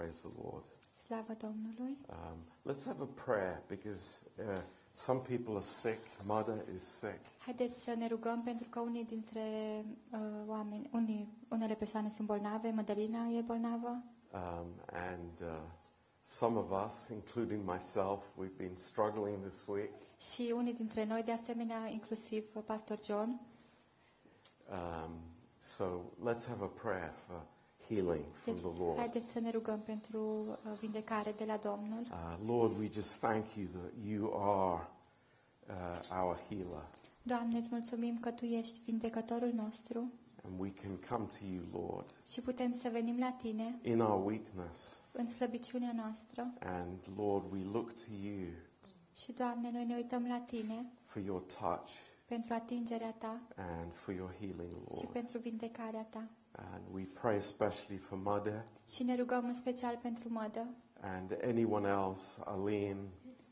Praise the Lord. Slavă Domnului! Um, let's have a prayer because uh, some people are sick. Mother is sick. Haideți să ne rugăm pentru că unii dintre uh, oameni, unii, unele persoane sunt bolnave, Mădălina e bolnavă Um, and uh, some of us, including myself, we've been struggling this week. și unii dintre noi, de asemenea, inclusiv uh, Pastor John. Um, so let's have a prayer for healing from Deci, the Lord. haideți să ne rugăm pentru uh, vindecare de la Domnul. Uh, Lord, we just thank you that you are uh, our healer. Doamne, îți mulțumim că Tu ești vindecătorul nostru And we can come to you, Lord, și putem să venim la Tine in our weakness. în slăbiciunea noastră. And Lord, we look to you Și, Doamne, noi ne uităm la Tine for your touch pentru atingerea Ta and for your healing, și Lord. pentru vindecarea Ta. And we pray especially for Mother Și ne rugăm în special pentru Mădă and anyone else, Aline,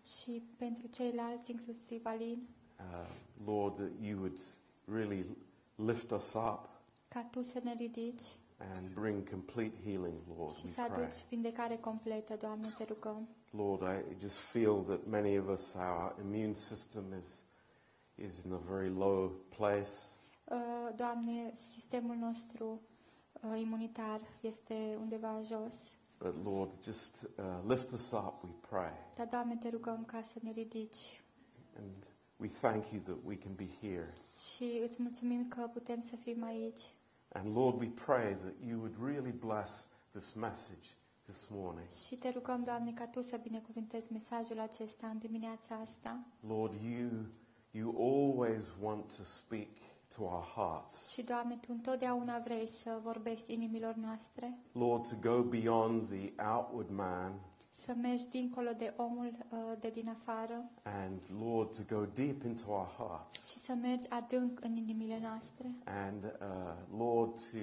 și pentru ceilalți, inclusiv Alin, uh, Lord, that you would really lift us up ca Tu să ne ridici and bring complete healing, Lord. și We să pray. aduci vindecare completă, Doamne, te rugăm. Lord, I just feel that many of us, our immune system is, is in a very low place. Uh, Doamne, sistemul nostru uh, imunitar este undeva jos, But Lord, just uh, lift us up, we pray. dar, Doamne, te rugăm ca să ne ridici And we thank you that we can be here. și îți mulțumim că putem să fim aici. And Lord, we pray that you would really bless this message this morning. Și te rugăm, Doamne, ca Tu să binecuvântezi mesajul acesta în dimineața asta. Lord, you, you always want to speak to our hearts. Și, Doamne, Tu întotdeauna vrei să vorbești inimilor noastre, Lord, to go beyond the outward man să mergi dincolo de omul uh, de din afară and, Lord, to go deep into our hearts. și să mergi adânc în inimile noastre. And, uh, Lord, to,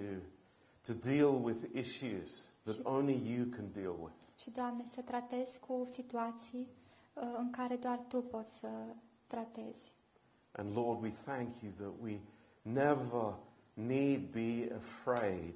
to deal with issues that only you can deal with. Și, Doamne, să tratezi cu situații uh, în care doar Tu poți să tratezi. And Lord, we thank you that we never need be afraid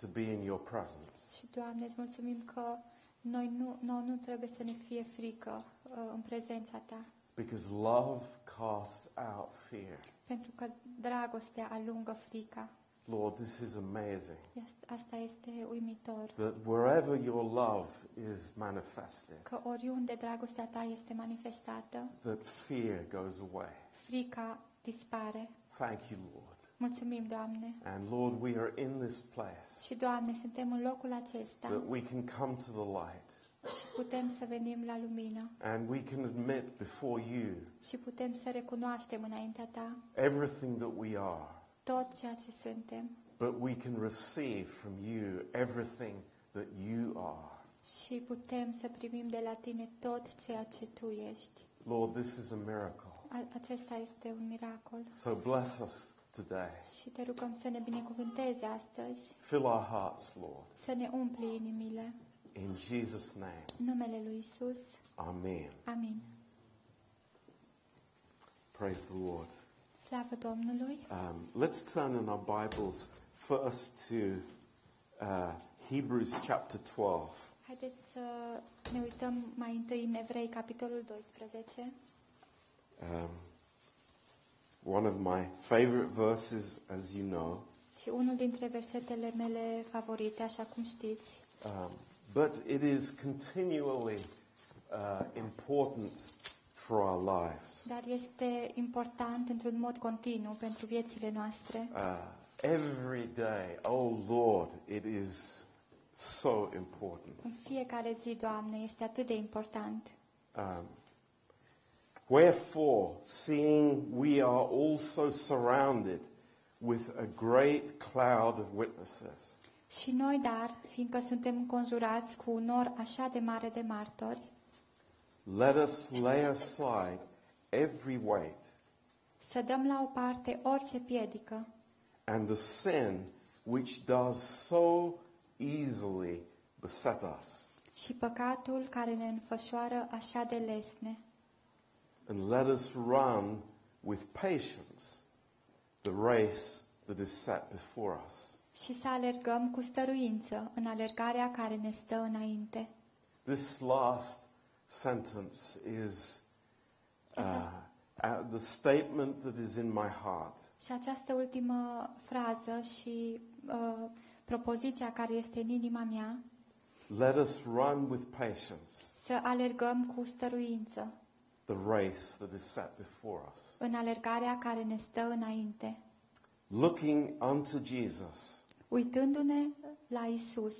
to be in your presence. Și, Doamne, îți mulțumim că noi nu, noi nu trebuie să ne fie frică uh, în prezența Ta, Because love casts out fear. pentru că dragostea alungă frica. Lord, this is amazing. Iast- Asta este uimitor. That wherever your love is manifested, Că oriunde dragostea Ta este manifestată, that fear goes away. frica dispare. Thank you, Lord. Mulțumim, Doamne. And Lord, we are in this place Și, Doamne, suntem în locul acesta that we can come to the light și putem să venim la lumină and we can admit before you și putem să recunoaștem înaintea Ta everything that we are, tot ceea ce suntem but we can receive from you everything that you are. și putem să primim de la Tine tot ceea ce Tu ești. Lord, this is a miracle. A- Acesta este un miracol So bless us today. și te rugăm să ne binecuvântezi astăzi, Fill our hearts, Lord. să ne umpli inimile. In Jesus' name, În numele Lui Isus. Amen. Amin. Praise the Lord. Slavă Domnului! Um, let's turn in our Bibles first to uh, Hebrews chapter 12. Haideți să ne uităm mai întâi în Evrei, capitolul 12. Um, one of my favorite verses, as you know. Și unul dintre versetele mele favorite, așa cum știți, Um, but it is continually uh, important for our lives. dar este important într-un mod continuu pentru viețile noastre. Uh, every day, oh Lord, it is so important. În fiecare zi, Doamne, este atât de important. Um, Wherefore, seeing we are also surrounded with a great cloud of witnesses, Și noi, dar, fiindcă suntem înconjurați cu un nor așa de mare de martori, let us lay aside every weight să dăm la o parte orice piedică and the sin which does so easily beset us, și păcatul care ne înfășoară așa de lesne. And let us run with patience the race that is set before us. și să alergăm cu stăruință în alergarea care ne stă înainte. This last sentence is uh, uh, the statement that is in my heart. Și această ultimă frază și uh, propoziția care este în inima mea, Let us run with patience să alergăm cu stăruință the race that is set before us, în alergarea care ne stă înainte, looking unto Jesus, uitându-ne la Isus,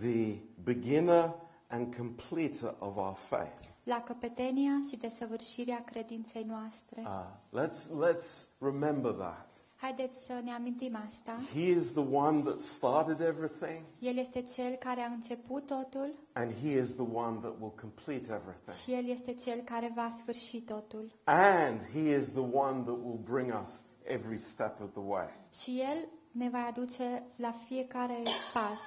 the beginner and completer of our faith. la căpetenia și desăvârșirea credinței noastre. Uh, let's, let's remember that. Haideți să ne amintim asta. He is the one that started everything, El este cel care a început totul and He is the one that will complete everything. și El este cel care va sfârși totul. And He is the one that will bring us every step of the way. Și El ne va aduce la fiecare pas,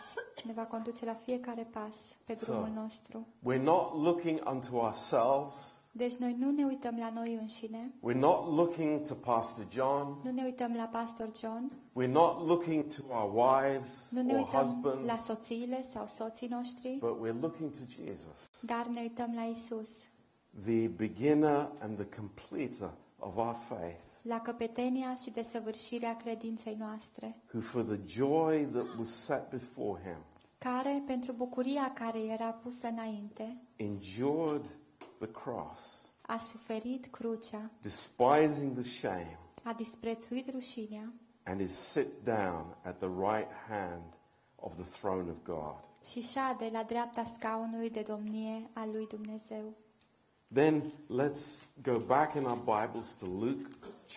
ne va conduce la fiecare pas pe So- drumul nostru. We're not looking unto ourselves. Deci noi nu ne uităm la noi înșine, We're not looking to Pastor John. nu ne uităm la pastor John, We're not looking to our wives nu ne or uităm la husbands, soțiile sau soții noștri, but we're looking to Jesus, dar ne uităm la Isus, the beginner and the completer of our faith, la căpetenia și desăvârșirea credinței noastre, who for the joy that was set before him care, pentru bucuria care era pusă înainte, endured the cross, a suferit crucea, despising the shame, a disprețuit rușinea and is sit down at the right hand of the throne of God. și șade la dreapta scaunului de domnie al lui Dumnezeu. Then let's go back in our Bibles to Luke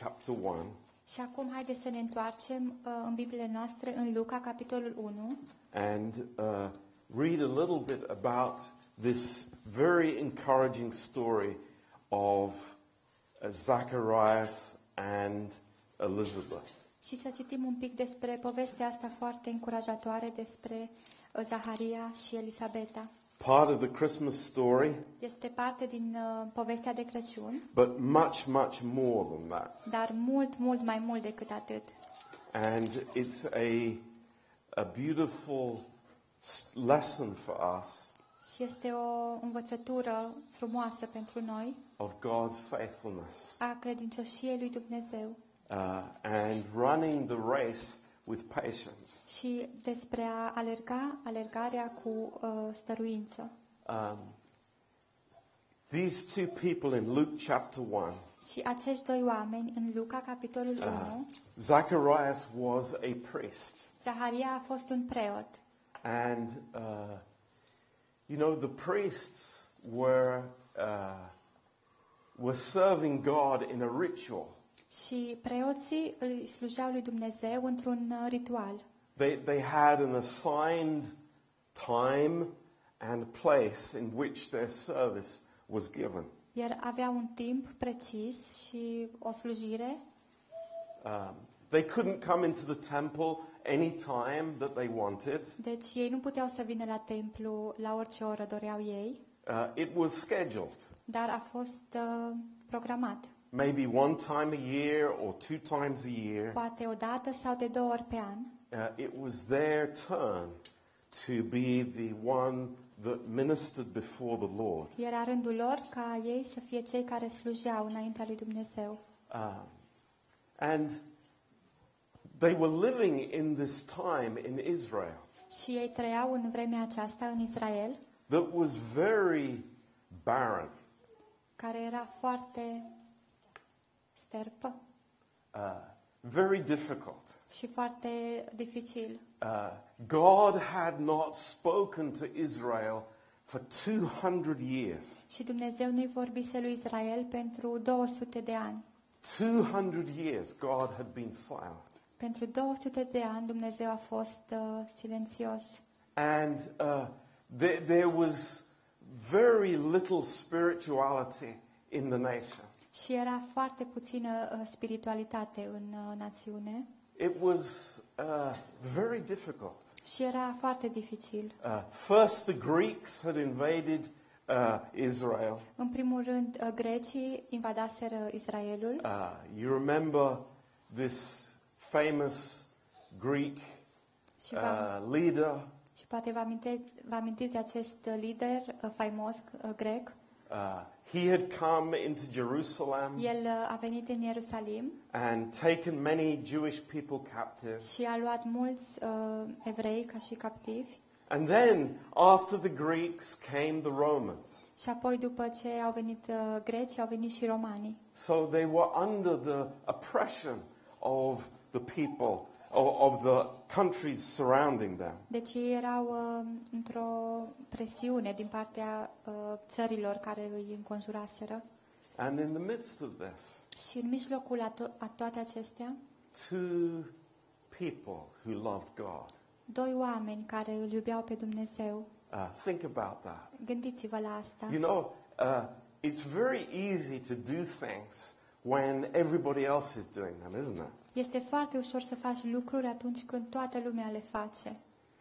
chapter 1. Și acum haideți să ne întoarcem uh, în Bibliile noastre în Luca, capitolul 1, and uh, read a little bit about this very encouraging story of uh, Zacharias and Elizabeth. și să citim un pic despre povestea asta foarte încurajatoare despre uh, Zaharia și Elisabeta. Part of the Christmas story, Este parte din uh, povestea de Crăciun, but much, much more than that. dar mult, mult mai mult decât atât. And it's a, a beautiful s- lesson for us Și este o învățătură frumoasă pentru noi of God's faithfulness a credincioșiei lui Dumnezeu uh, and running the race with patience. și despre a alerga, alergarea cu uh, stăruință. Um, these two people in Luke chapter 1, Și acești doi oameni, în Luca, capitolul 1, uh, Zacharias was a priest. Zaharia a fost un preot And, uh, you know, the priests were, uh, were serving God in a ritual. și preoții îi slujeau lui Dumnezeu într-un uh, ritual. They, they had an assigned time and place in which their service was given. Iar avea un timp precis și o slujire. Um, they couldn't come into the temple any time that they wanted. Deci ei nu puteau să vină la templu la orice oră doreau ei, Uh, it was scheduled. dar a fost uh, programat. Maybe one time a year or two times a year. Poate o dată sau de două ori pe an. Uh, it was their turn to be the one that ministered before the Lord. Era rândul lor ca ei să fie cei care slujeau înaintea lui Dumnezeu. Um, and they were living in this time in Israel Și ei trăiau în vremea aceasta în Israel, that was very barren. care era foarte sterpă uh, very difficult. și foarte dificil. Uh, God had not spoken to Israel for 200 years. Și Dumnezeu nu-i vorbise lui Israel pentru 200 de ani. 200 years God had been silent. Pentru 200 de ani Dumnezeu a fost uh, silențios. And uh, there, there was very little spirituality in the nation. Și era foarte puțină uh, spiritualitate în uh, națiune It was uh, very difficult. și era foarte dificil. Uh, first, the Greeks had invaded uh, Israel. În primul rând, uh, grecii invadaseră Israelul Uh, you remember this famous Greek Și, va, uh, leader. și poate vă amintiți, vă amintiți de acest uh, lider uh, faimos uh, grec. Uh, he had come into Jerusalem El uh, a venit în Ierusalim and taken many Jewish people captive. și a luat mulți uh, evrei ca și captivi. And then, after the Greeks, came the Romans. Și apoi, după ce au venit uh, grecii, au venit și romanii. So they were under the oppression of the people, of, of the countries surrounding them. Deci ei erau uh, într-o presiune din partea uh, țărilor care îi înconjuraseră. And in the midst of this, Și în mijlocul a, to- a toate acestea, two people who loved God. doi oameni care îl iubeau pe Dumnezeu. Uh, think about that. Gândiți-vă la asta. You know, uh, it's very easy to do things when everybody else is doing them, isn't it? Este foarte ușor să faci lucruri atunci când toată lumea le face.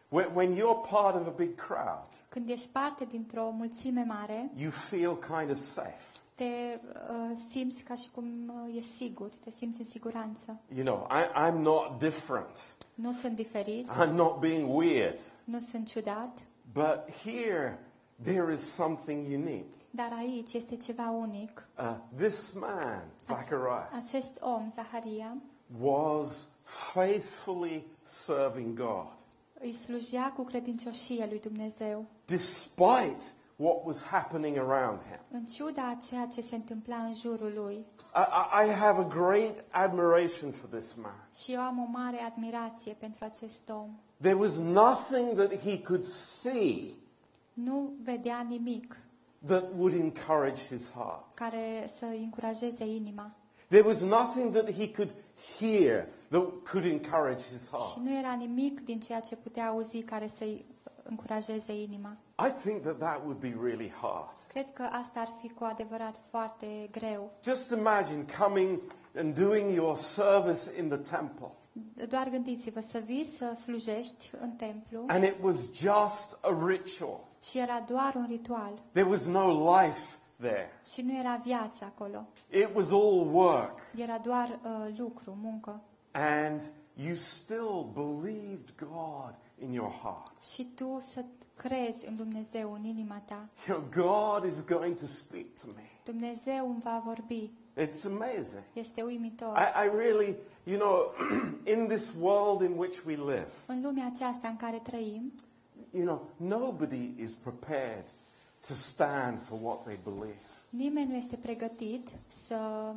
When, when you're part of a big crowd, Când ești parte dintr-o mulțime mare, you feel kind of safe. te uh, simți ca și cum uh, e sigur, te simți în siguranță. You know, I, I'm not different. Nu sunt diferit, I'm not being weird. nu sunt ciudat, But here, there is something unique. Dar aici este ceva unic. Uh, this man, Zacharias, Acest om, Zaharia, was faithfully serving God, îi slujea cu credincioșie lui Dumnezeu, despite what was happening around him. în ciuda a ceea ce se întâmpla în jurul lui. I, I- I have a great admiration for this man. Și eu am o mare admirație pentru acest om. There was nothing that he could see Nu vedea nimic that would encourage his heart. care să îi încurajeze inima. There was nothing that he could hear that could encourage his Și heart. nu era nimic din ceea ce putea auzi care să-i încurajeze inima. I think that that would be really hard. Cred că asta ar fi cu adevărat foarte greu. Just imagine coming and doing your service in the temple, Doar gândiți-vă să vii să slujești în templu and it was just a ritual. și era doar un ritual There was no life there. și nu era viață acolo. It was all work. Era doar uh, lucru, muncă. And you still believed God in your heart. Și tu să crezi în Dumnezeu, în inima ta. You know, God is going to speak to me. Dumnezeu îmi va vorbi. It's amazing. Este uimitor. I, I really, you know, in this world in which we live, În lumea aceasta în care trăim, you know, nobody is prepared to stand for what they believe. nimeni nu este pregătit să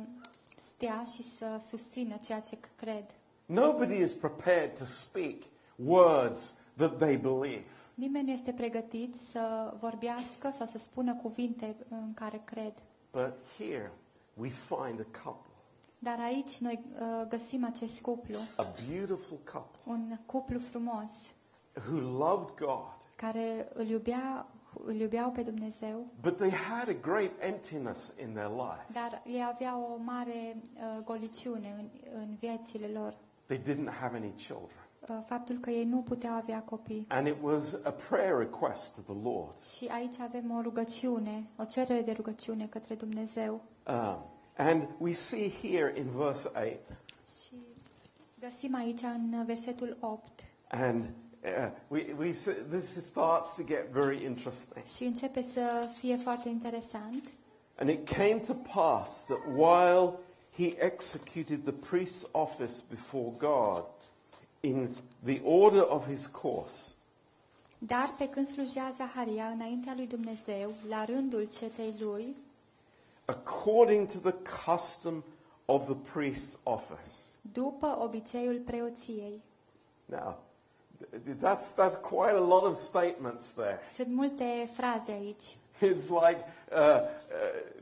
stea și să susțină ceea ce cred. Nobody is prepared to speak words that they believe. Nimeni nu este pregătit să vorbească sau să spună cuvinte în care cred. But here we find a couple, Dar aici noi uh, găsim acest cuplu, a beautiful couple un cuplu frumos who loved God, care îl, iubea, îl iubeau pe Dumnezeu, but they had a great emptiness in their lives. dar ei aveau o mare uh, goliciune în, în viețile lor. They didn't have any children. Uh, faptul că ei nu puteau avea copii. And it was a prayer request to the Lord. Și aici avem o rugăciune, o cerere de rugăciune către Dumnezeu. Um, and we see here in verse 8, Și găsim aici în versetul 8 and uh, we, we, s- this starts to get very interesting. și începe să fie foarte interesant. And it came to pass that while he executed the priest's office before God in the order of his course, Dar pe când slujea Zaharia înaintea lui Dumnezeu, la rândul cetei lui, according to the custom of the priest's office. după obiceiul preoției. Now, that's, that's quite a lot of statements there. Sunt multe fraze aici. It's like uh, uh,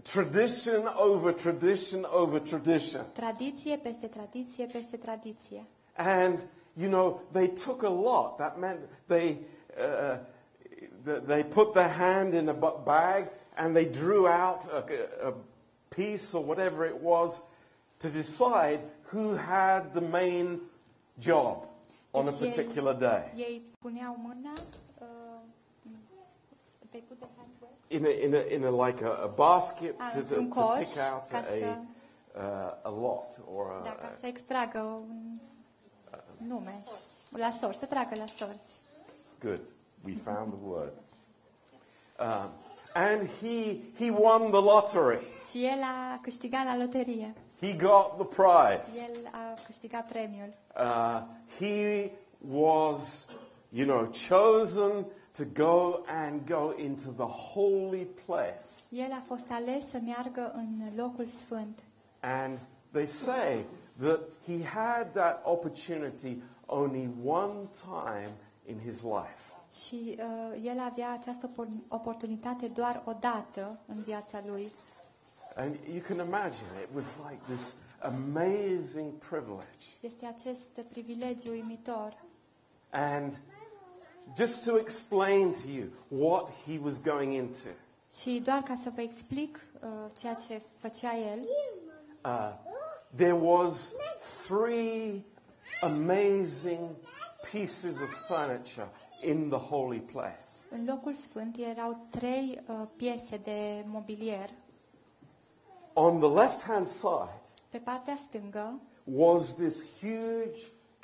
tradition over tradition over tradition. Tradiție peste tradiție peste tradiție. And, you know, they took a lot. That meant they, uh, they put their hand in a bag and they drew out a, a piece or whatever it was to decide who had the main job on a particular day. Ei puneau mâna they put their hand where? In a, in a, in a like a, a basket Ah, to, to, to pick out a, uh, a lot or Da, a, ca să extragă un nume. La sorți, să tragă la sorți. Good. We found the word. Um, and he, he won the lottery. Și el a câștigat la loterie. He got the prize. El a câștigat premiul. Uh, he was, you know, chosen to go and go into the holy place. El a fost ales să meargă în locul sfânt. And they say that he had that opportunity only one time in his life. Și uh, el avea această opor- oportunitate doar o dată în viața lui. And you can imagine it was like this amazing privilege. Este acest privilegiu uimitor. And just to explain to you what he was going into, Și doar ca să vă explic uh, ceea ce făcea el, uh, there was three amazing pieces of furniture in the holy place. în locul sfânt erau trei uh, piese de mobilier. On the left-hand side Pe partea stângă was this huge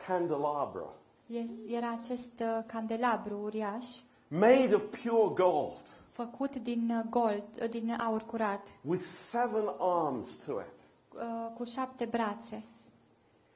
candelabra es- era acest uh, candelabru uriaș, made of pure gold făcut din uh, gold, uh, din aur curat, with seven arms to it. uh, cu șapte brațe.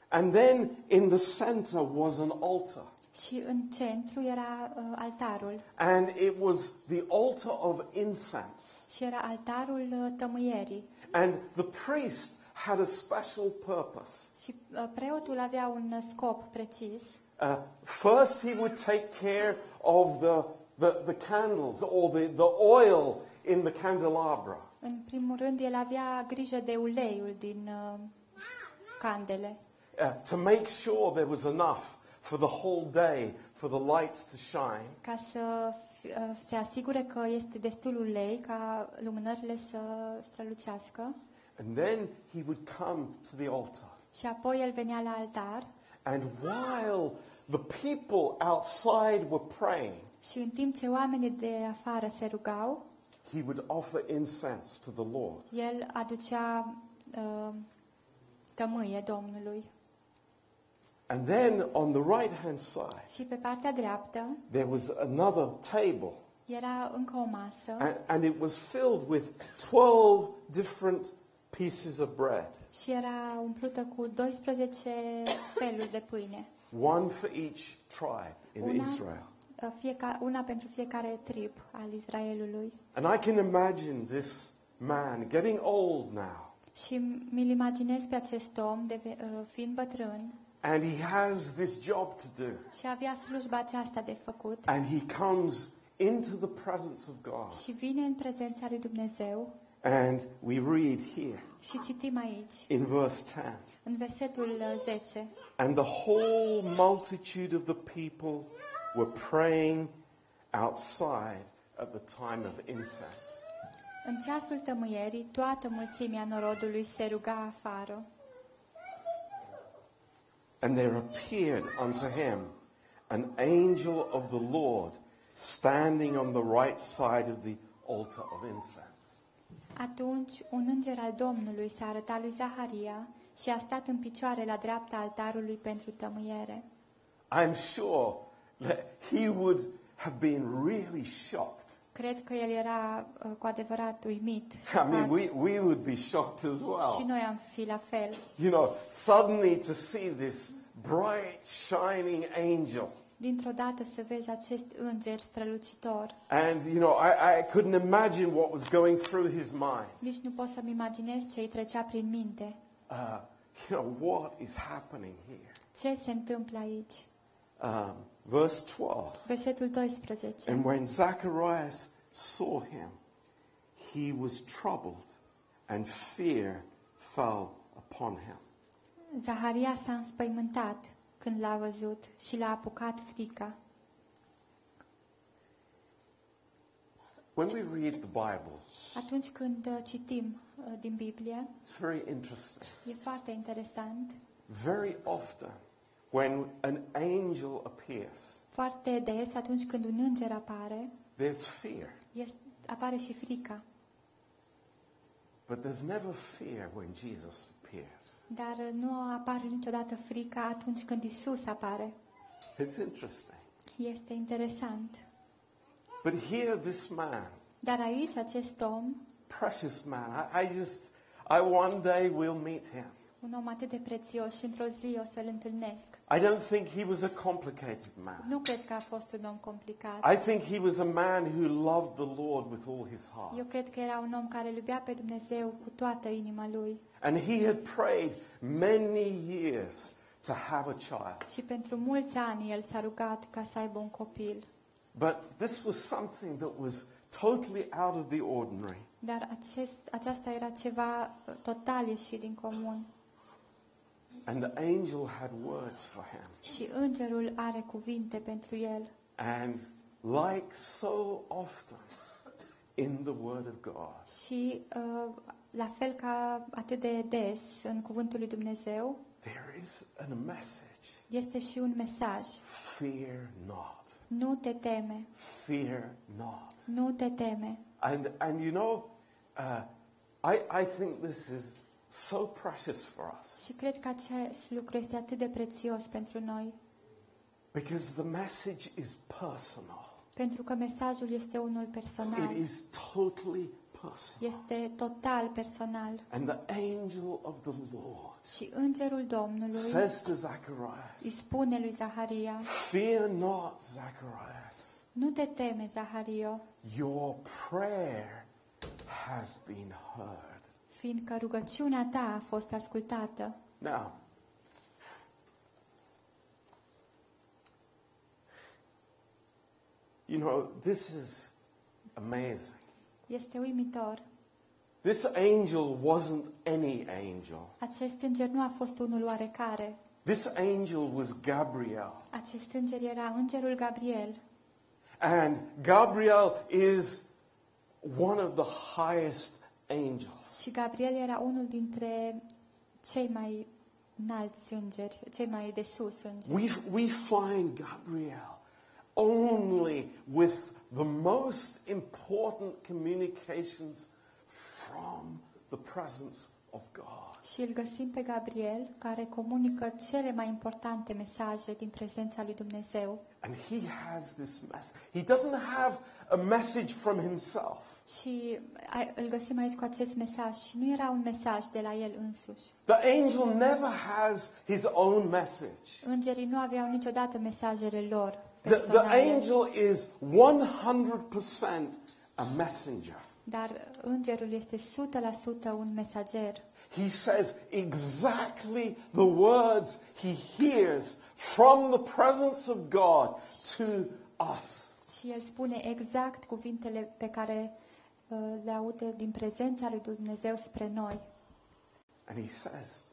And then in the center was an altar. Și în centru era uh, altarul. And it was the altar of incense. Și era altarul uh, tămâierii. And the priest had a special purpose. Și uh, preotul avea un uh, scop precis. Uh, first, he would take care of the, the, the candles or the, the oil in the candelabra. În primul rând, el avea grijă de uleiul din uh, candele, uh, to make sure there was enough for the whole day for the lights to shine. ca să fi- uh, se asigure că este destul ulei ca lumânările să strălucească. And then he would come to the altar. Și apoi el venea la altar And while the people outside were praying, și în timp ce oamenii de afară se rugau, he would offer incense to the Lord. el aducea uh, tămâie Domnului. And then on the right hand side, Și pe partea dreaptă there was another table. era încă o masă And, and it was filled with 12 different pieces of bread, și era umplută cu 12 feluri de pâine. one for each tribe in Una, Israel. uh, fieca, una pentru fiecare trib al Israelului. And I can imagine this man getting old now, Și mi-l imaginez pe acest om, de, uh, fiind bătrân, and he has this job to do. și avea slujba aceasta de făcut And he comes into the presence of God. și vine în prezența lui Dumnezeu And we read here și citim aici, in verse 10 în versetul uh, 10, And the whole multitude of the people were praying outside at the time of incense. În ceasul tămâierii, toată mulțimea norodului se ruga afară And there appeared unto him an angel of the Lord standing on the right side of the altar of incense. Atunci un înger al Domnului s-a arătat lui Zaharia și a stat în picioare la dreapta altarului pentru tămâiere. I'm sure that he would have been really shocked. Cred că el era uh, cu adevărat uimit. Și mean, șocat. we, we would be shocked as Și well. noi am fi la fel. You know, suddenly to see this bright, shining angel. Dintr-o dată să vezi acest înger strălucitor. And, you know, I, I couldn't imagine what was going through his mind. Nici nu pot să-mi imaginez ce îi trecea prin minte. Uh, you know, what is happening here? Ce se întâmplă aici? Um, verse 12. Versetul 12. And when Zacharias saw him, he was troubled, and fear fell upon him. Zaharia s-a înspăimântat când l-a văzut și l-a apucat frica. When we read the Bible, Atunci când uh, citim uh, din Biblie, it's very interesting. e foarte interesant. Very often, when an angel appears, Foarte des, atunci când un înger apare, there's fear. este, apare și frica. But there's never fear when Jesus appears. Dar uh, nu apare niciodată frica atunci când Isus apare. It's interesting. Este interesant. But here, this man, Dar aici, acest om, precious man, I, I just, I one day will meet him. Un om atât de prețios și într-o zi o să-l întâlnesc. I don't think he was a complicated man. Nu cred că a fost un om complicat. I think he was a man who loved the Lord with all his Eu heart. cred că era un om care îl iubea pe Dumnezeu cu toată inima lui And he had prayed many years to have a child. și pentru mulți ani el s-a rugat ca să aibă un copil. But this was something that was totally out of the ordinary. Dar acest, aceasta era ceva uh, total ieșit din comun. And the angel had words for him. Și îngerul are cuvinte pentru el. And like so often in the Word of God, Și uh, la fel ca atât de des în cuvântul lui Dumnezeu, there is a message este și un mesaj. fear not. Nu te teme, Fear not. nu te teme. And, and you know, uh, I, I think this is so precious for us Și cred că acest lucru este atât de prețios pentru noi, because the message is personal. pentru că mesajul este unul personal. It is totally personal. Este total personal. And the angel of the Lord Și îngerul Domnului says to Zacharias, îi spune lui Zaharia, Fear not, Zacharias. nu te teme, Zahario, Your prayer has been heard. Fiindcă rugăciunea ta a fost ascultată. Now, you know, this is amazing. Este uimitor. This angel wasn't any angel. Acest înger nu a fost unul oarecare. This angel was Gabriel. Acest înger era îngerul Gabriel. And Gabriel is one of the highest angels. Și Gabriel era unul dintre cei mai înalți îngeri, cei mai de sus îngeri. We, we find Gabriel only with the most important communications from the presence of God. Și îl găsim pe Gabriel, care comunică cele mai importante mesaje din prezența lui Dumnezeu. And he has this message. He doesn't have a message from himself. Și a- îl găsim aici cu acest mesaj. Și nu era un mesaj de la el însuși. The angel never has his own message. Îngerii nu aveau niciodată mesajele lor The, the personale. angel is 100% a messenger. Dar îngerul este 100% un mesager. He says exactly the words he hears from the presence of God to us. Și el spune exact cuvintele pe care uh, le aude din prezența lui Dumnezeu spre noi. And he says,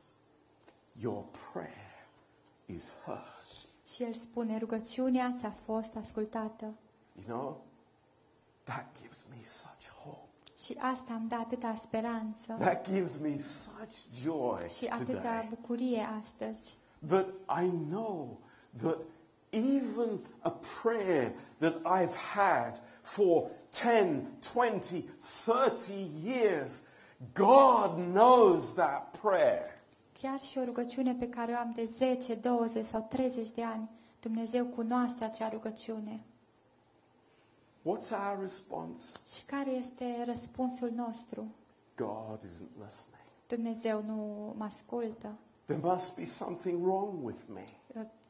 Your prayer is heard. Și el spune, rugăciunea ți-a fost ascultată. You know, that gives me such hope. Și asta îmi dă atâta speranță That gives me such joy și atâta today. bucurie astăzi. That I know that even a prayer that I've had for 10, 20, 30 years, God knows that prayer. Chiar și o rugăciune pe care o am de 10, 20 sau 30 de ani, Dumnezeu cunoaște acea rugăciune. What's our response? Și care este răspunsul nostru? God isn't listening. Dumnezeu nu mă ascultă. There must be something wrong with me.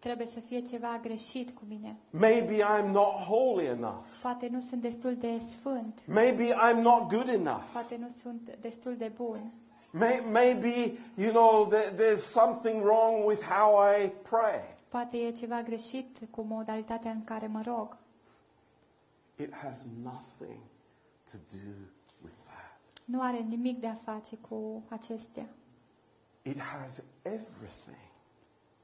Trebuie să fie ceva greșit cu mine. Maybe I'm not holy enough. Poate nu sunt destul de sfânt. Maybe I'm not good enough. Poate nu sunt destul de bun. May, maybe, you know, there, there's something wrong with how I pray. Poate e ceva greșit cu modalitatea în care mă rog. It has nothing to do with that. Nu are nimic de a face cu acestea, It has everything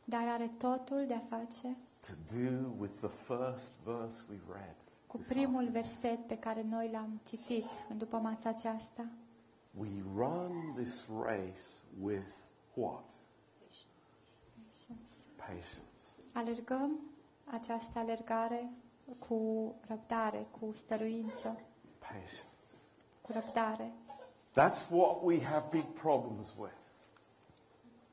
dar are totul de a face to do with the first verse we read. cu this primul afternoon. verset pe care noi l-am citit în după masa aceasta. We run this race with what? Patience. Alergăm această alergare cu răbdare, cu stăruință, Patience. cu răbdare. That's what we have big problems with.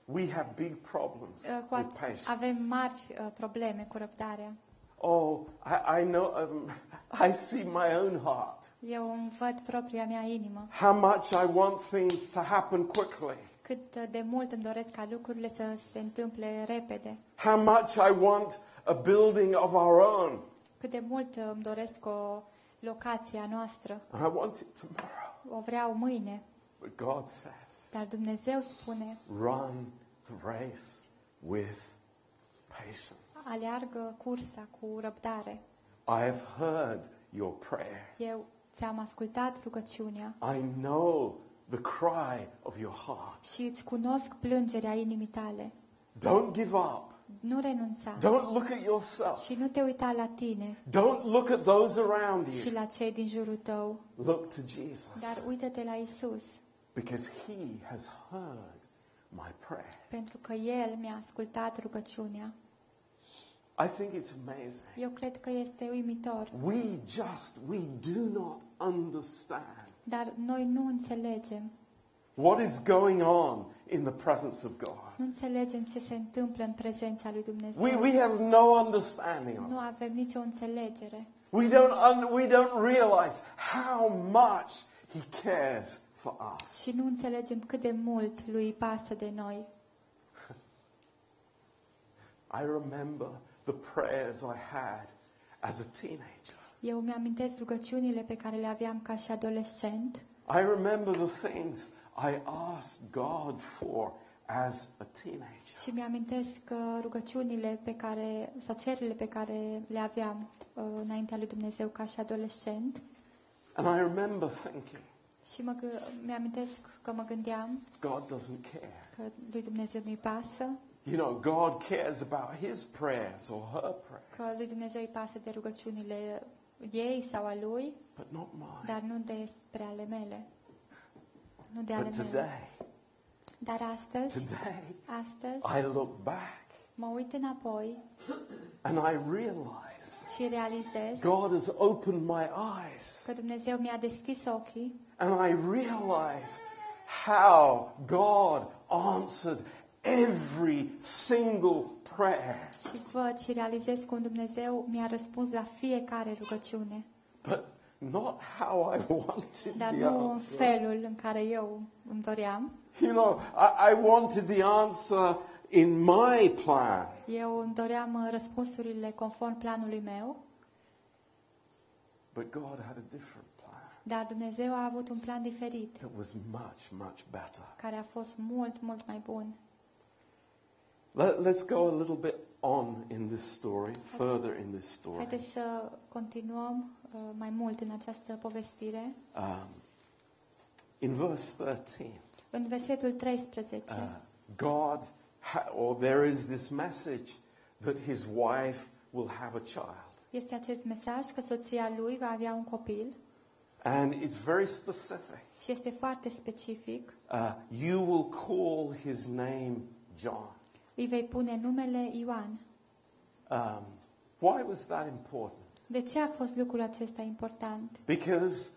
We have big problems Uh, cu with at- patience. avem mari uh, probleme cu răbdarea. Oh, I, I know, um, I see my own heart. Eu îmi văd propria mea inimă. How much I want things to happen quickly. Cât uh, de mult îmi doresc ca lucrurile să se întâmple repede. How much I want a building of our own. Cât de mult uh, îmi doresc o locație a noastră. I want it tomorrow. O vreau mâine. But God says, Dar Dumnezeu spune, run the race with patience. aleargă cursa cu răbdare. I have heard your prayer. Eu ți-am ascultat rugăciunea I know the cry of your heart. și îți cunosc plângerea inimii tale. Don't give up. Nu renunța Don't look at yourself. și nu te uita la tine Don't look at those around și you. la cei din jurul tău, Look to Jesus. dar uită-te la Isus, Because he has heard my prayer. pentru că El mi-a ascultat rugăciunea. I think it's amazing. Eu cred că este uimitor, We just, we do not understand dar noi nu înțelegem. what is going on in the presence of God. Nu înțelegem ce se întâmplă în prezența lui Dumnezeu. We, we have no understanding of Nu avem nicio înțelegere. We don't, un, we don't realize how much he cares for us. Și nu înțelegem cât de mult lui îi pasă de noi. I remember the prayers I had as a teenager. Eu mi-amintesc rugăciunile pe care le aveam ca și adolescent I remember the things I asked God for as a teenager. și mi-amintesc uh, rugăciunile pe care, sau cererile pe care le aveam uh, înaintea lui Dumnezeu ca și adolescent. And I remember thinking, Și mă, gă- mi-amintesc că mă gândeam God doesn't care. că lui Dumnezeu nu-i pasă, You know, God cares about his prayers or her că prayers, lui Dumnezeu îi pasă de rugăciunile ei sau a lui, but not mine. dar nu despre ale mele. Nu de ale But mele. today, Dar astăzi, today, astăzi, I look back mă uit înapoi and I realize și realizez God has opened my eyes că Dumnezeu mi-a deschis ochii and I realize how God answered every single prayer. și văd și realizez cum Dumnezeu mi-a răspuns la fiecare rugăciune, But not how I wanted dar the nu în answer. felul în care eu îmi doream. You know, I, I wanted the answer in my plan. Eu îmi doream uh, răspunsurile conform planului meu, But God had a different plan dar Dumnezeu a avut un plan diferit, that was much, much better. care a fost mult, mult mai bun. Let, let's go a little bit on in this story, further in this story. Haideți să continuăm uh, mai mult în această povestire. Um, in verse 13, În versetul 13, uh, God, ha- or there is this message that his wife will have a child. este acest mesaj că soția lui va avea un copil And it's very specific. și este foarte specific. Uh, you will call his name John. Îi vei pune numele Ioan. Um, why was that important? De ce a fost lucrul acesta important? Because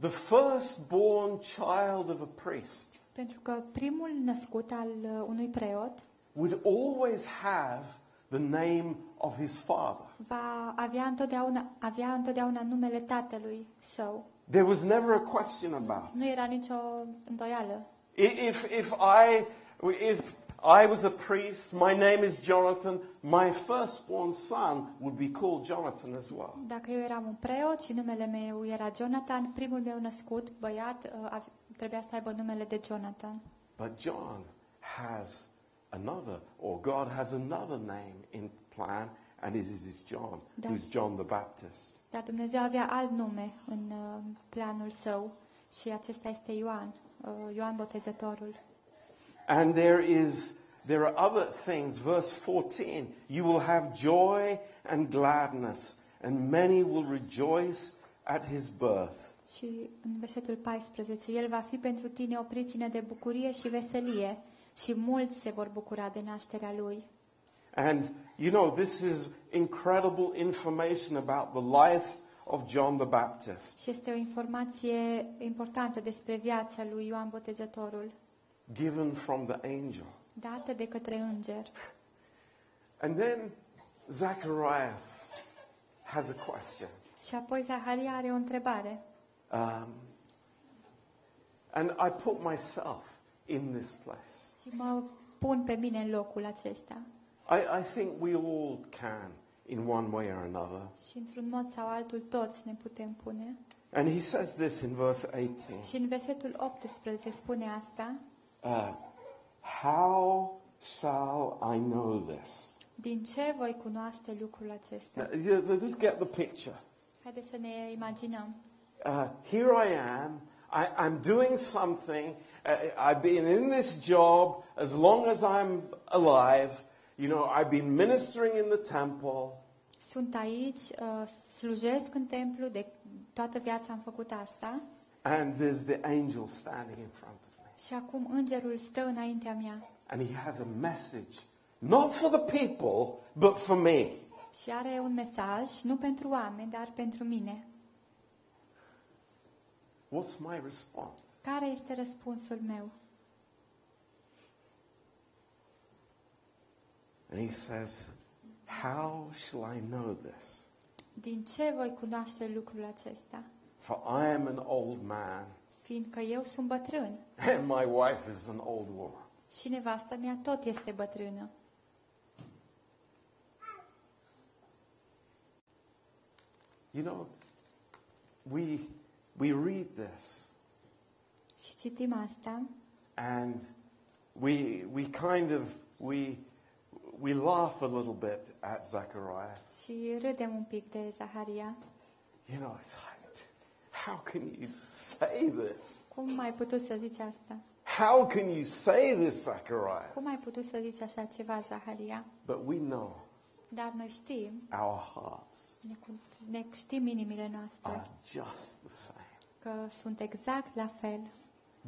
the firstborn child of a priest Pentru că primul născut al uh, unui preot would always have the name of his father. va avea întotdeauna, avea întotdeauna numele tatălui său. There was never a question about it. Nu era nicio îndoială. I- If, if, I, if I was a priest, my name is Jonathan, my firstborn son would be called Jonathan as well. Dacă eu eram un preot și numele meu era Jonathan, primul meu născut, băiat, uh, ave- trebuia să aibă numele de Jonathan. But John has another, or God has another name in plan, and this is John, Da. who's John the Baptist. Dar Dumnezeu avea alt nume în uh, planul său și acesta este Ioan, uh, Ioan Botezătorul. And there is there are other things. Verse 14, you will have joy and gladness, and many will rejoice at his birth. Și în versetul 14, El va fi pentru tine o pricină de bucurie și veselie și mulți se vor bucura de nașterea Lui. And you know, this is incredible information about the life of John the Baptist, Și este o informație importantă despre viața lui Ioan Botezătorul, given from the angel. dată de către înger. And then Zacharias has a question. Și apoi Zaharia are o întrebare. Um, and I put myself in this place. Și mă pun pe mine în locul acesta. I, I think we all can in one way or another. Și într-un mod sau altul toți ne putem pune. And he says this in verse 18 Și în versetul 18 spune asta. uh, How shall I know this? Din ce voi cunoaște lucrul acesta? Now, you- Just get the picture. Haideți să ne imaginăm. Uh, here I am. I, I'm doing something. Uh, I've been in this job as long as I'm alive. You know, I've been ministering in the temple. Sunt aici, uh, slujesc în templu, de toată viața am făcut asta. And there's the angel standing in front of me. Și acum îngerul stă înaintea mea And he has a message, not for the people, but for me. și are un mesaj, nu pentru oameni, dar pentru mine. What's my response? Care este răspunsul meu? And he says, How shall I know this? Din ce voi cunoaște lucrul acesta? For I am an old man, Fiindcă eu sunt bătrân and my wife is an old woman. și nevastă mea tot este bătrână. You know, we, we read this Și citim asta and we, we kind of, we, we laugh a little bit at Zacharias. și râdem un pic de Zaharia. You know, it's like, how can you say this? Cum ai putut să zici asta? How can you say this, Zacharias? Cum ai putut să zici așa ceva, Zaharia? But we know Dar noi știm, our hearts ne, cu- ne știm inimile noastre, are just the same. că sunt exact la fel.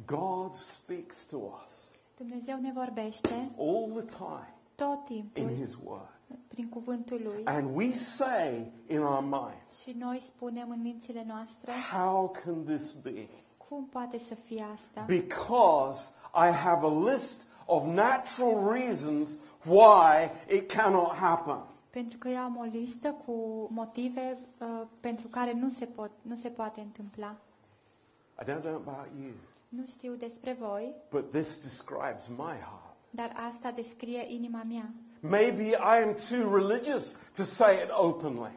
God speaks to us Dumnezeu ne vorbește all the time tot in timpul His Word. prin cuvântul Lui And we say in our minds, și noi spunem în mințile noastre, how can this be? cum poate să fie asta? Because I have a list of natural reasons why it cannot happen. Pentru că eu am o listă cu motive uh, pentru care nu se, pot, nu se poate întâmpla. I don't know about you, Nu știu despre voi, but this describes my heart. dar asta descrie inima mea. Maybe I am too religious to say it openly.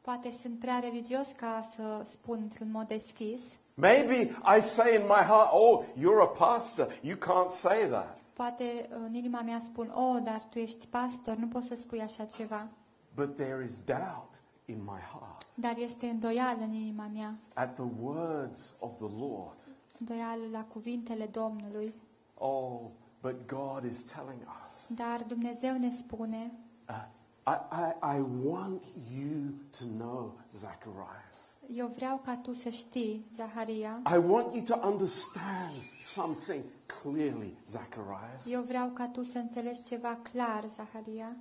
Poate sunt prea religios ca să spun într-un mod deschis. Maybe I say in my heart, oh, you're a pastor. You can't say that. Poate în inima mea spun, oh, dar tu ești pastor, nu poți să spui așa ceva. But there is doubt in my heart Dar este îndoială în inima mea, at the words of the Lord. Îndoială la cuvintele Domnului. Oh, but God is telling us. Dar Dumnezeu ne spune, Uh, I, I, I want you to know, Zacharias. eu vreau ca tu să știi, Zaharia, I want you to understand something clearly, Zacharias. eu vreau ca tu să înțelegi ceva clar, Zaharia.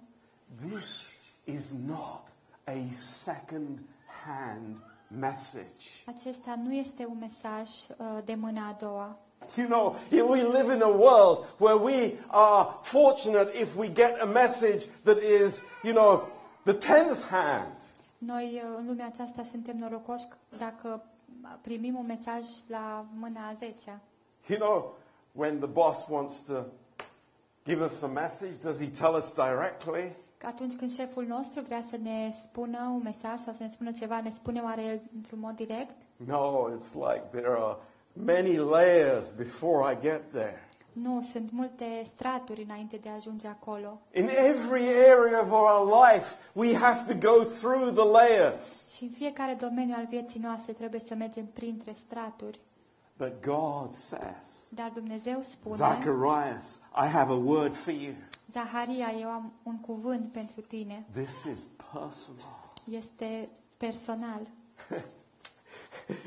This is not a second hand message. Acesta nu este un mesaj uh, de mâna a doua. You know, we live in a world where we are fortunate if we get a message that is, you know, the tenth hand. Noi uh, în lumea aceasta suntem norocoși dacă primim un mesaj la mâna a zecea. You know, when the boss wants to give us a message, does he tell us directly? Că atunci când șeful nostru vrea să ne spună un mesaj sau să ne spună ceva, ne spune oare el într-un mod direct? No, it's like there are many layers before I get there. Nu, sunt multe straturi înainte de a ajunge acolo. In every area of our life, we have to go through the layers. Și în fiecare domeniu al vieții noastre trebuie să mergem printre straturi. But God says, Dar Dumnezeu spune, Zacharias, I have a word for you. Zaharia, eu am un cuvânt pentru tine. This is personal. Este personal.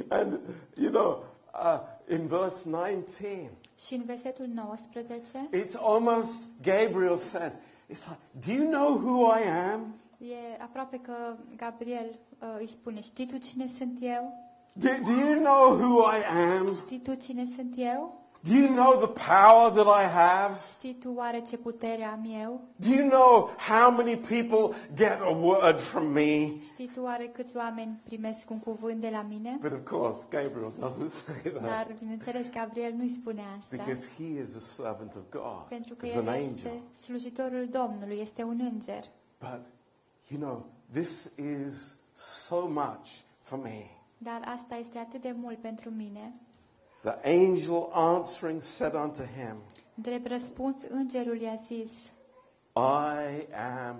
And, you know, uh, in verse 19, Și în versetul 19 it's almost, Gabriel says, it's like, do you know who I am? e aproape că Gabriel uh, îi spune, știi tu cine sunt eu? Do, do you know who I am? Știi tu cine sunt eu? Do you know the power that I have? Știi tu oare ce putere am eu? Do you know how many people get a word from me? Știi tu oare câți oameni primesc un cuvânt de la mine? But of course, Gabriel doesn't say that Dar, bineînțeles, Gabriel nu-i spune asta. because he is a servant of God, Pentru că He's an el angel. este slujitorul Domnului, este un înger. But, you know, this is so much for me. Dar asta este atât de mult pentru mine. The angel answering said unto him, Drept răspuns, îngerul i-a zis, I am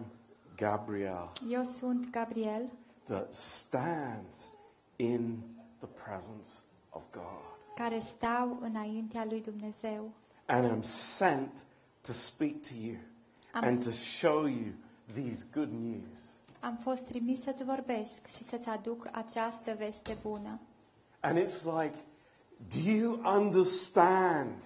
Gabriel Eu sunt Gabriel, that stands in the presence of God care stau înaintea lui Dumnezeu. and am sent to speak to you Am, and to show you these good news. Am fost trimis să-ți vorbesc și să-ți aduc această veste bună. And it's like, do you understand,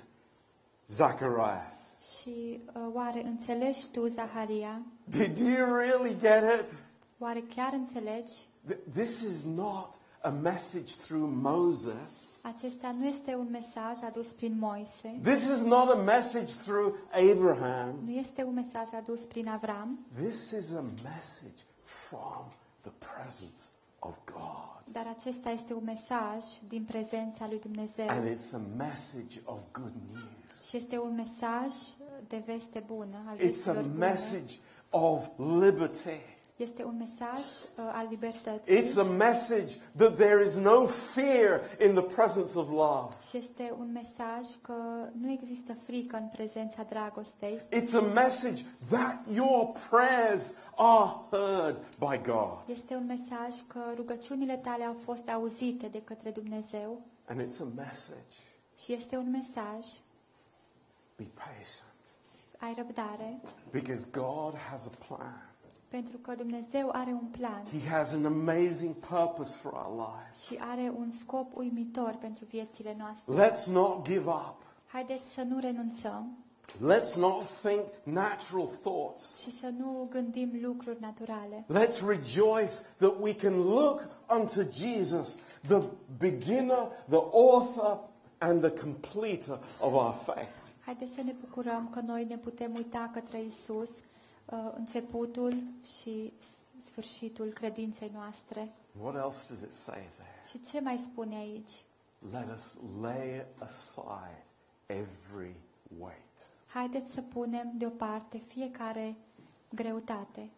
Zacharias? Și uh, oare înțelegi tu, Zaharia? Did you really get it? Oare chiar înțelegi? Th- This is not a message through Moses. Acesta nu este un mesaj adus prin Moise, This is not a message through Abraham. nu este un mesaj adus prin Avram, This is a message from the presence of God. dar acesta este un mesaj din prezența lui Dumnezeu. And it's a message of good news. Și este un mesaj de veste bună, al It's a vestilor bune. message of liberty. Este un mesaj uh, al libertății. It's a message that there is no fear in the presence of love. Și este un mesaj că nu există frică în prezența dragostei. It's a message that your prayers are heard by God. Este un mesaj că rugăciunile tale au fost auzite de către Dumnezeu. And it's a message Și este un mesaj, be patient ai răbdare, because God has a plan. Pentru că Dumnezeu are un plan He has an amazing purpose for our lives. și are un scop uimitor pentru viețile noastre. Let's not give up. Haideți să nu renunțăm Let's not think natural thoughts. și să nu gândim lucruri naturale. Let's rejoice that we can look unto Jesus, the beginner, the author, and the completer of our faith. Haideți să ne bucurăm că noi ne putem uita către Isus, uh, începutul și s- sfârșitul credinței noastre. What else does it say there? Și ce mai spune aici? Let us lay aside every weight. Haideți să punem deoparte fiecare greutate.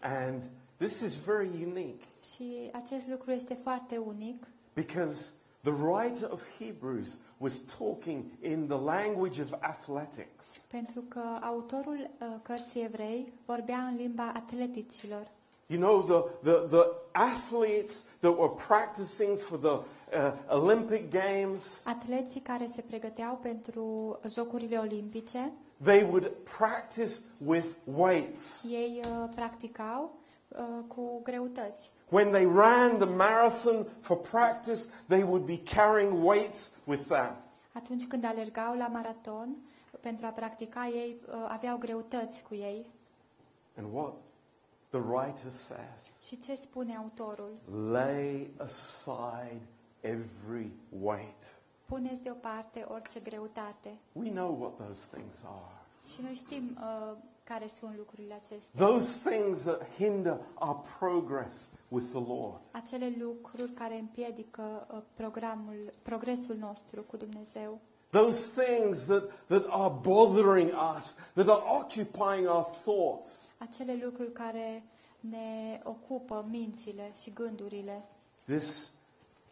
And this is very unique Și acest lucru este foarte unic, because the writer of Hebrews was talking in the language of athletics. pentru că autorul uh, cărții evrei vorbea în limba atleticilor. You know, the, the, the athletes that were practicing for the uh, Olympic Games, Atleții care se pregăteau pentru Jocurile Olimpice, they would practice with weights. ei uh, practicau uh, cu greutăți. When they ran the marathon for practice, they would be carrying weights with them. Atunci când alergau la maraton, pentru a practica, ei uh, aveau greutăți cu ei. And what the writer says Și ce spune autorul? lay aside every weight. Puneți deoparte orice greutate. We know what those things are. Și noi știm uh, care sunt lucrurile acestea. Those things that hinder our progress with the Lord. Acele lucruri care împiedică uh, programul, progresul nostru cu Dumnezeu. Those things that, that are bothering us, that are occupying our thoughts. Acele lucruri care ne ocupă mințile și gândurile. This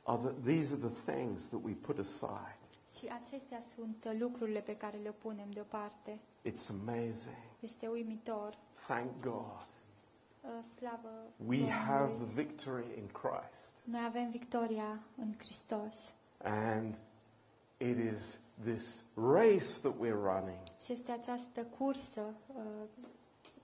are the, these are the things that we put aside. Și acestea sunt uh, lucrurile pe care le punem deoparte. It's amazing. Este uimitor. Thank God. Uh, Slavă We Domnului. have the victory in Christ. Noi avem victoria în Hristos. And it is this race that we're running, Și este această cursă uh,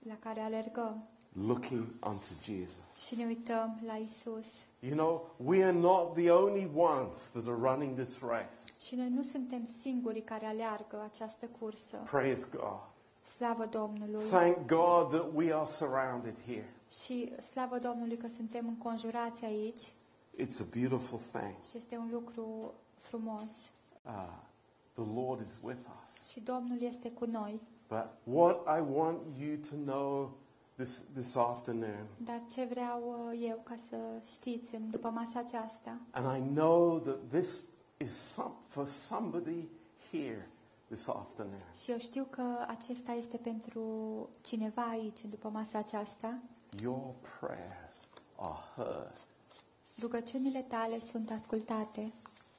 la care alergăm looking unto Jesus. și ne uităm la Isus. You know, we are not the only ones that are running this race. Și noi nu suntem singurii care aleargă această cursă. Praise God. Slavă Domnului! Thank God that we are surrounded here. Și slavă Domnului că suntem înconjurați aici It's a beautiful thing. și este un lucru frumos. Uh, The Lord is with us. și Domnul este cu noi. But what I want you to know this, this afternoon, Dar ce vreau uh, eu ca să știți în după masa aceasta, and I know that this is some, for somebody here this afternoon, și eu știu că acesta este pentru cineva aici, în după masa aceasta, your prayers are heard rugăciunile tale sunt ascultate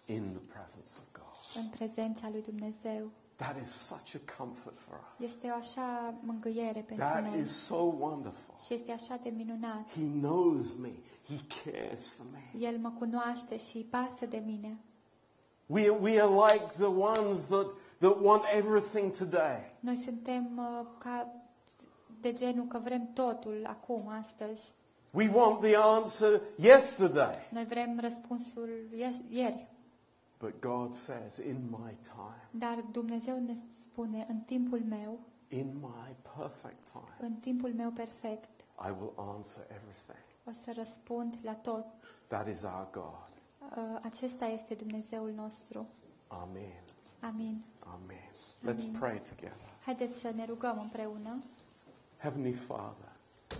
in the presence of God. în prezența lui Dumnezeu. That is such a comfort for us. Este o așa mângâiere pentru That noi is so wonderful. și este așa de minunat. He knows me. He cares for me. El mă cunoaște și îi pasă de mine. We, we are like the ones that, that want everything today. Noi suntem uh, ca de genul că vrem totul acum, astăzi. We want the answer yesterday. Noi vrem răspunsul ies- ieri. But God says, in my time, Dar Dumnezeu ne spune, în timpul meu, in my perfect time, în timpul meu perfect, I will answer everything. o să răspund la tot. That is our God. Uh, Acesta este Dumnezeul nostru. Amen. Amin. Amen. Let's pray together. Haideți să ne rugăm împreună. Heavenly Father,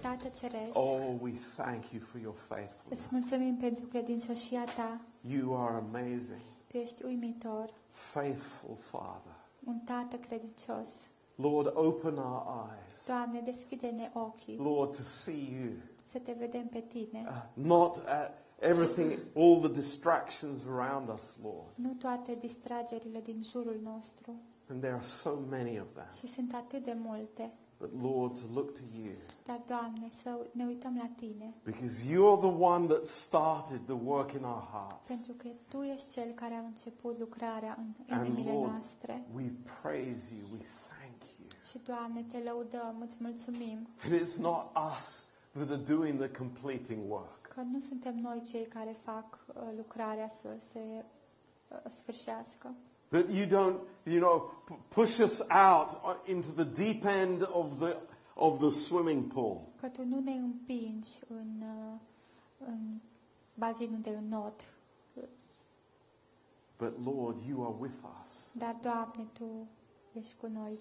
Tată Ceresc, oh, we thank you for your faithfulness. îți mulțumim pentru credincioșia ta. You are amazing, Tu ești uimitor, faithful Father. un tată credincios. Lord, open our eyes. Doamne, deschide-ne ochii Lord, to see you, să te vedem pe tine. uh, not at everything, all the distractions around us, Lord. Nu toate distragerile din jurul nostru. And there are so many of them. Și sunt atât de multe. But Lord, to look to you, Dar, Doamne, să ne uităm la Tine. because you're the one that started the work in our hearts. Pentru că Tu ești Cel care a început lucrarea în And inimile Lord, noastre. we praise you, we thank you. Și, Doamne, Te lăudăm, îți mulțumim That it's not us that are doing the completing work. Că nu suntem noi cei care fac uh, lucrarea să se uh, sfârșească. That you don't, you know, p- push us out o- into the deep end of the, of the swimming pool. Că Tu nu ne împingi în, uh, în bazinul de înot. But Lord, you are with us. Dar, Doamne, Tu ești cu noi.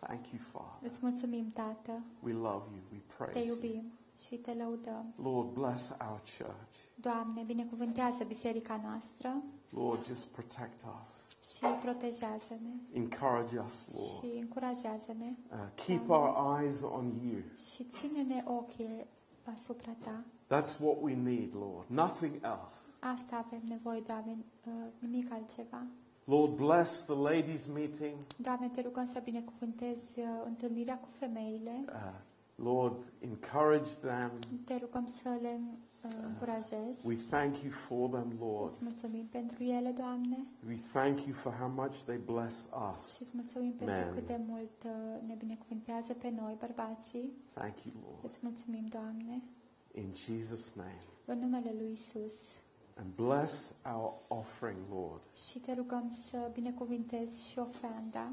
Thank you, Father. Îți mulțumim, Tată. We love you. We Te praise you. Iubim și Te lăudăm. Lord, bless our church. Doamne, binecuvântează biserica noastră Lord, just protect us. și protejează-ne Encourage us, Lord. și încurajează-ne Uh, keep our eyes on you. și ține-ne ochii asupra Ta. That's what we need, Lord. Nothing else. Asta avem nevoie, Doamne, uh, nimic altceva. Lord, bless the ladies' meeting. Doamne, te rugăm să binecuvântezi uh, întâlnirea cu femeile. Uh, Lord, encourage them. Te rugăm să le uh, încurajezi. We thank you for them, Lord. Îți mulțumim pentru ele, Doamne, We thank you for how much they bless us. și îți mulțumim pentru Amen. cât de mult uh, ne binecuvântează pe noi, bărbații. Thank you, Lord. Îți mulțumim, Doamne, In Jesus' name. în numele Lui Isus. And bless our offering, Lord. Și te rugăm să binecuvintezi și ofranda